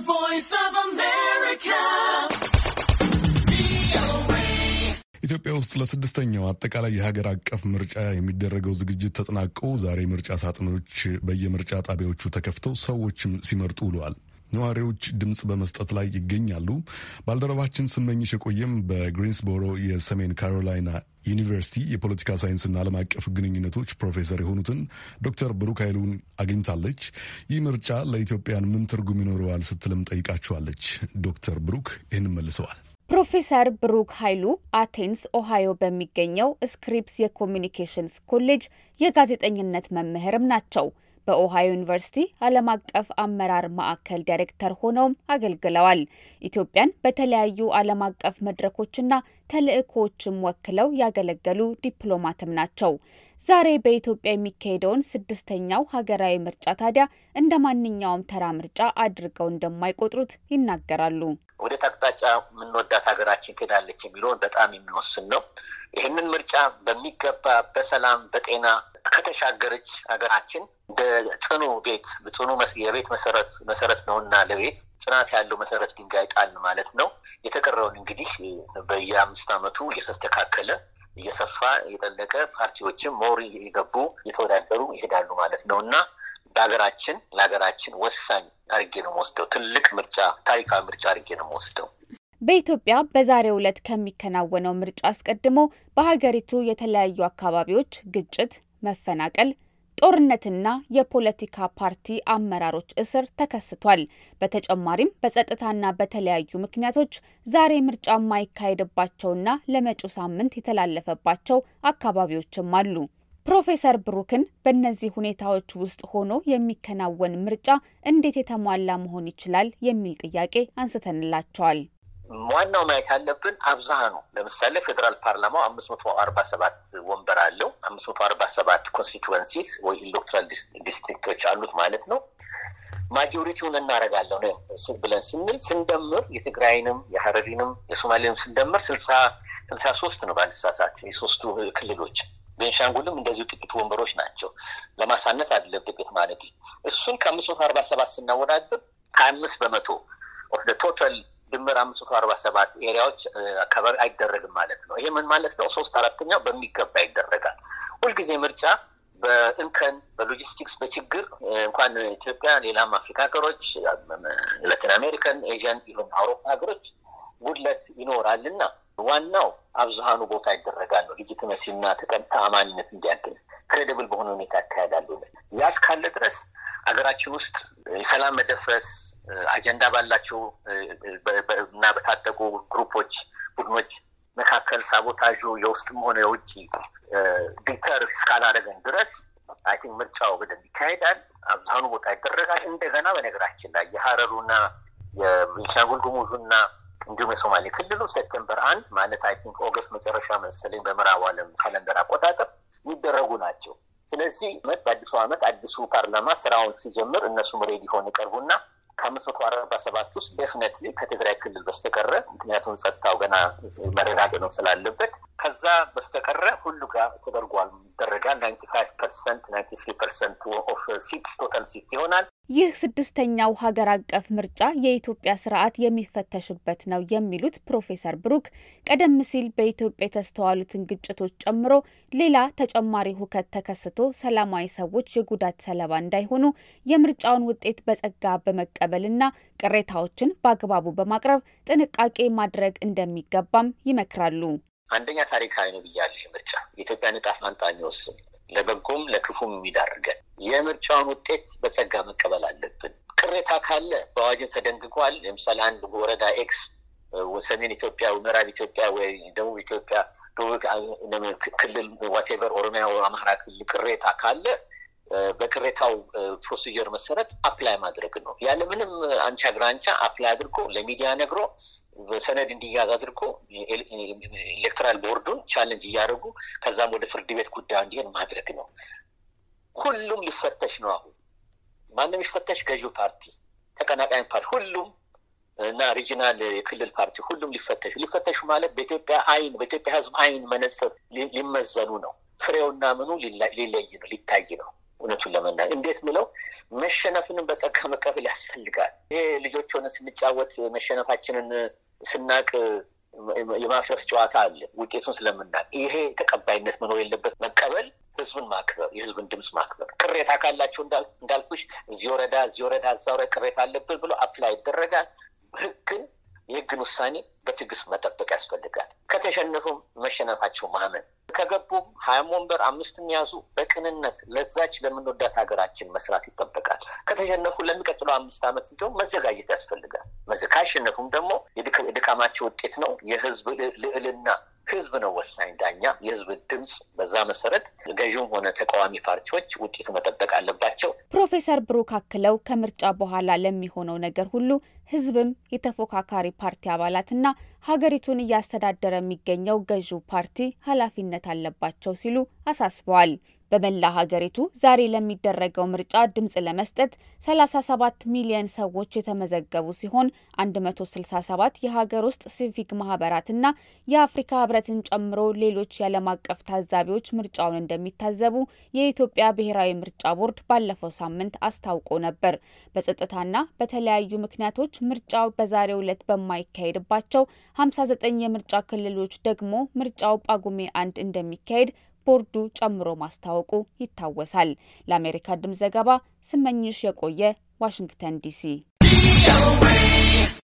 voice of America. ኢትዮጵያ ውስጥ ለስድስተኛው አጠቃላይ የሀገር አቀፍ ምርጫ የሚደረገው ዝግጅት ተጠናቆ ዛሬ ምርጫ ሳጥኖች በየምርጫ ጣቢያዎቹ ተከፍተው ሰዎችም ሲመርጡ ውለዋል። ነዋሪዎች ድምፅ በመስጠት ላይ ይገኛሉ። ባልደረባችን ስመኝሽ የቆየም በግሪንስቦሮ የሰሜን ካሮላይና ዩኒቨርሲቲ የፖለቲካ ሳይንስና ዓለም አቀፍ ግንኙነቶች ፕሮፌሰር የሆኑትን ዶክተር ብሩክ ኃይሉን አግኝታለች። ይህ ምርጫ ለኢትዮጵያን ምን ትርጉም ይኖረዋል ስትልም ጠይቃቸዋለች። ዶክተር ብሩክ ይህን መልሰዋል። ፕሮፌሰር ብሩክ ኃይሉ አቴንስ ኦሃዮ በሚገኘው ስክሪፕስ የ Communications ኮሌጅ የጋዜጠኝነት መምህርም ናቸው። በኦሃዮ ዩኒቨርሲቲ ዓለም አቀፍ አመራር ማዕከል ዳይሬክተር ሆነውም አገልግለዋል። ኢትዮጵያን በተለያዩ ዓለም አቀፍ መድረኮችና ተልዕኮዎችም ወክለው ያገለገሉ ዲፕሎማትም ናቸው። ዛሬ በኢትዮጵያ የሚካሄደውን ስድስተኛው ሀገራዊ ምርጫ ታዲያ እንደ ማንኛውም ተራ ምርጫ አድርገው እንደማይቆጥሩት ይናገራሉ። ወደ አቅጣጫ የምንወዳት ሀገራችን ትሄዳለች የሚለውን በጣም የሚወስን ነው። ይህንን ምርጫ በሚገባ በሰላም በጤና ከተሻገረች ሀገራችን እንደ ጽኑ ቤት ጽኑ የቤት መሰረት መሰረት ነው እና ለቤት ጽናት ያለው መሰረት ድንጋይ ጣልን ማለት ነው። የተቀረውን እንግዲህ በየአምስት ዓመቱ እየተስተካከለ እየሰፋ እየጠለቀ ፓርቲዎችም ሞሪ የገቡ እየተወዳደሩ ይሄዳሉ ማለት ነው እና ለሀገራችን ለሀገራችን ወሳኝ አድርጌ ነው የምወስደው። ትልቅ ምርጫ፣ ታሪካዊ ምርጫ አድርጌ ነው የምወስደው። በኢትዮጵያ በዛሬው ዕለት ከሚከናወነው ምርጫ አስቀድሞ በሀገሪቱ የተለያዩ አካባቢዎች ግጭት፣ መፈናቀል ጦርነትና የፖለቲካ ፓርቲ አመራሮች እስር ተከስቷል። በተጨማሪም በጸጥታና በተለያዩ ምክንያቶች ዛሬ ምርጫ የማይካሄድባቸውና ለመጪው ሳምንት የተላለፈባቸው አካባቢዎችም አሉ። ፕሮፌሰር ብሩክን በእነዚህ ሁኔታዎች ውስጥ ሆኖ የሚከናወን ምርጫ እንዴት የተሟላ መሆን ይችላል የሚል ጥያቄ አንስተንላቸዋል። ዋናው ማየት ያለብን አብዛሃኑ ለምሳሌ ፌዴራል ፓርላማው አምስት መቶ አርባ ሰባት ወንበር አለው። አምስት መቶ አርባ ሰባት constituencies ወይ electoral district ኦች አሉት ማለት ነው። majority ውን እናደርጋለሁ ነው ብለን ስንል ስንደምር የትግራይንም የሀረሪንም የሶማሌንም ስንደምር ስልሳ ስልሳ ሶስት ነው ባልሳሳት የሶስቱ ክልሎች ቤንሻንጉልም እንደዚሁ ጥቂት ወንበሮች ናቸው። ለማሳነስ አይደለም ጥቂት ማለት እሱን ከአምስት መቶ አርባ ሰባት ስናወዳድር ሀያ አምስት በመቶ of total ድምር አምስት መቶ አርባ ሰባት area ዎች አካባቢ አይደረግም ማለት ነው። ይሄ ምን ማለት ነው? ሶስት አራተኛው በሚገባ ይደረጋል። ሁልጊዜ ምርጫ በእንከን በሎጂስቲክስ በችግር እንኳን ኢትዮጵያ ሌላም አፍሪካ ሀገሮች፣ ላቲን አሜሪካን፣ ኤዥያን even አውሮፓ ሀገሮች ጉድለት ይኖራል እና ዋናው አብዛሃኑ ቦታ ይደረጋል ነው legitimacy ና ተአማኒነት እንዲያገኝ credible በሆነ ሁኔታ ያካሄዳሉ። ያ እስካለ ድረስ ሀገራችን ውስጥ የሰላም መደፍረስ አጀንዳ ባላቸው እና በታጠቁ group ኦች፣ ቡድኖች መካከል sabotage ኡ የውስጥም ሆነ የውጭ deter እስካላደረገን ድረስ I think ምርጫው በደንብ ይካሄዳል። አብዛኑ ቦታ ይደረጋል። እንደገና በነገራችን ላይ የሀረሩና የቤንሻንጉል ጉሙዙና እንዲሁም የሶማሌ ክልሉ September አንድ ማለት I think August መጨረሻ መሰለኝ በምዕራቡ ዓለም calendar አቆጣጠር የሚደረጉ ናቸው። ስለዚህ መት በአዲሱ ዓመት አዲሱ ፓርላማ ስራውን ሲጀምር እነሱም ready ሆን ይቀርቡና ከአምስት መቶ አርባ ሰባት ውስጥ definitely ከትግራይ ክልል በስተቀረ ምክንያቱም ጸጥታው ገና መረጋገጥ ነው ስላለበት ከዛ በስተቀረ ሁሉ ጋር ተደርጓል ይደረጋል። ninety five percent ninety three percent of seats total seat ይሆናል። ይህ ስድስተኛው ሀገር አቀፍ ምርጫ የኢትዮጵያ ስርዓት የሚፈተሽበት ነው የሚሉት ፕሮፌሰር ብሩክ ቀደም ሲል በኢትዮጵያ የተስተዋሉትን ግጭቶች ጨምሮ ሌላ ተጨማሪ ሁከት ተከስቶ ሰላማዊ ሰዎች የጉዳት ሰለባ እንዳይሆኑ የምርጫውን ውጤት በጸጋ በመቀበልና ቅሬታዎችን በአግባቡ በማቅረብ ጥንቃቄ ማድረግ እንደሚገባም ይመክራሉ። አንደኛ ታሪካዊ ነው ብያለሁ። ምርጫ የኢትዮጵያን ዕጣ ፈንታ የሚወስን ለበጎም ለክፉም የሚዳርገን የምርጫውን ውጤት በጸጋ መቀበል አለብን። ቅሬታ ካለ በአዋጅም ተደንግጓል። ለምሳሌ አንድ ወረዳ X ሰሜን ኢትዮጵያ፣ ምዕራብ ኢትዮጵያ ወይ ደቡብ ኢትዮጵያ፣ ክልል whatever ኦሮሚያ፣ አማራ ክልል ቅሬታ ካለ በቅሬታው procedure መሰረት apply ማድረግ ነው። ያለምንም አንቻ ግራንቻ apply አድርጎ ለሚዲያ ነግሮ በሰነድ እንዲያዝ አድርጎ electoral ቦርዱን challenge እያደረጉ ከዛም ወደ ፍርድ ቤት ጉዳዩ እንዲሄድ ማድረግ ነው። ሁሉም ሊፈተሽ ነው። አሁን ማንም ሊፈተሽ፣ ገዢው ፓርቲ፣ ተቀናቃኝ ፓርቲ፣ ሁሉም እና regional የክልል ፓርቲ ሁሉም ሊፈተሹ ሊፈተሹ ማለት በኢትዮጵያ አይን በኢትዮጵያ ሕዝብ አይን መነጽር ሊመዘኑ ነው። ፍሬውና ምኑ ሊለይ ነው ሊታይ ነው። እውነቱን ለመናገር እንዴት ምለው መሸነፍንም በጸጋ መቀበል ያስፈልጋል። ይሄ ልጆች ሆነ ስንጫወት መሸነፋችንን ስናቅ የማፍረስ ጨዋታ አለ። ውጤቱን ስለምናቅ ይሄ ተቀባይነት መኖር የለበት። መቀበል፣ ህዝብን ማክበር፣ የህዝብን ድምፅ ማክበር። ቅሬታ ካላቸው እንዳልኩሽ እዚህ ወረዳ እዚህ ወረዳ እዛ ወረዳ ቅሬታ አለብን ብሎ apply ይደረጋል። ህግን የህግን ውሳኔ በትዕግስት መጠበቅ ያስፈልጋል። ከተሸነፉም መሸነፋቸው ማመን ከገቡም ሀያም ወንበር አምስትም ያዙ በቅንነት ለዛች ለምንወዳት ሀገራችን መስራት ይጠበቃል። ከተሸነፉ ለሚቀጥለው አምስት ዓመት እንዲሁም መዘጋጀት ያስፈልጋል። ካሸነፉም ደግሞ የድካማቸው ውጤት ነው። የህዝብ ልዕልና ህዝብ ነው ወሳኝ ዳኛ፣ የህዝብ ድምፅ። በዛ መሰረት ገዥም ሆነ ተቃዋሚ ፓርቲዎች ውጤቱ መጠበቅ አለባቸው። ፕሮፌሰር ብሩክ አክለው ከምርጫ በኋላ ለሚሆነው ነገር ሁሉ ህዝብም የተፎካካሪ ፓርቲ አባላትና ሀገሪቱን እያስተዳደረ የሚገኘው ገዢው ፓርቲ ኃላፊነት አለባቸው ሲሉ አሳስበዋል። በመላ ሀገሪቱ ዛሬ ለሚደረገው ምርጫ ድምፅ ለመስጠት 37 ሚሊዮን ሰዎች የተመዘገቡ ሲሆን 167 የሀገር ውስጥ ሲቪክ ማህበራትና የአፍሪካ ህብረትን ጨምሮ ሌሎች የዓለም አቀፍ ታዛቢዎች ምርጫውን እንደሚታዘቡ የኢትዮጵያ ብሔራዊ ምርጫ ቦርድ ባለፈው ሳምንት አስታውቆ ነበር። በጸጥታና በተለያዩ ምክንያቶች ምርጫው በዛሬው ዕለት በማይካሄድባቸው 59 የምርጫ ክልሎች ደግሞ ምርጫው ጳጉሜ አንድ እንደሚካሄድ ቦርዱ ጨምሮ ማስታወቁ ይታወሳል። ለአሜሪካ ድምፅ ዘገባ ስመኝሽ የቆየ ዋሽንግተን ዲሲ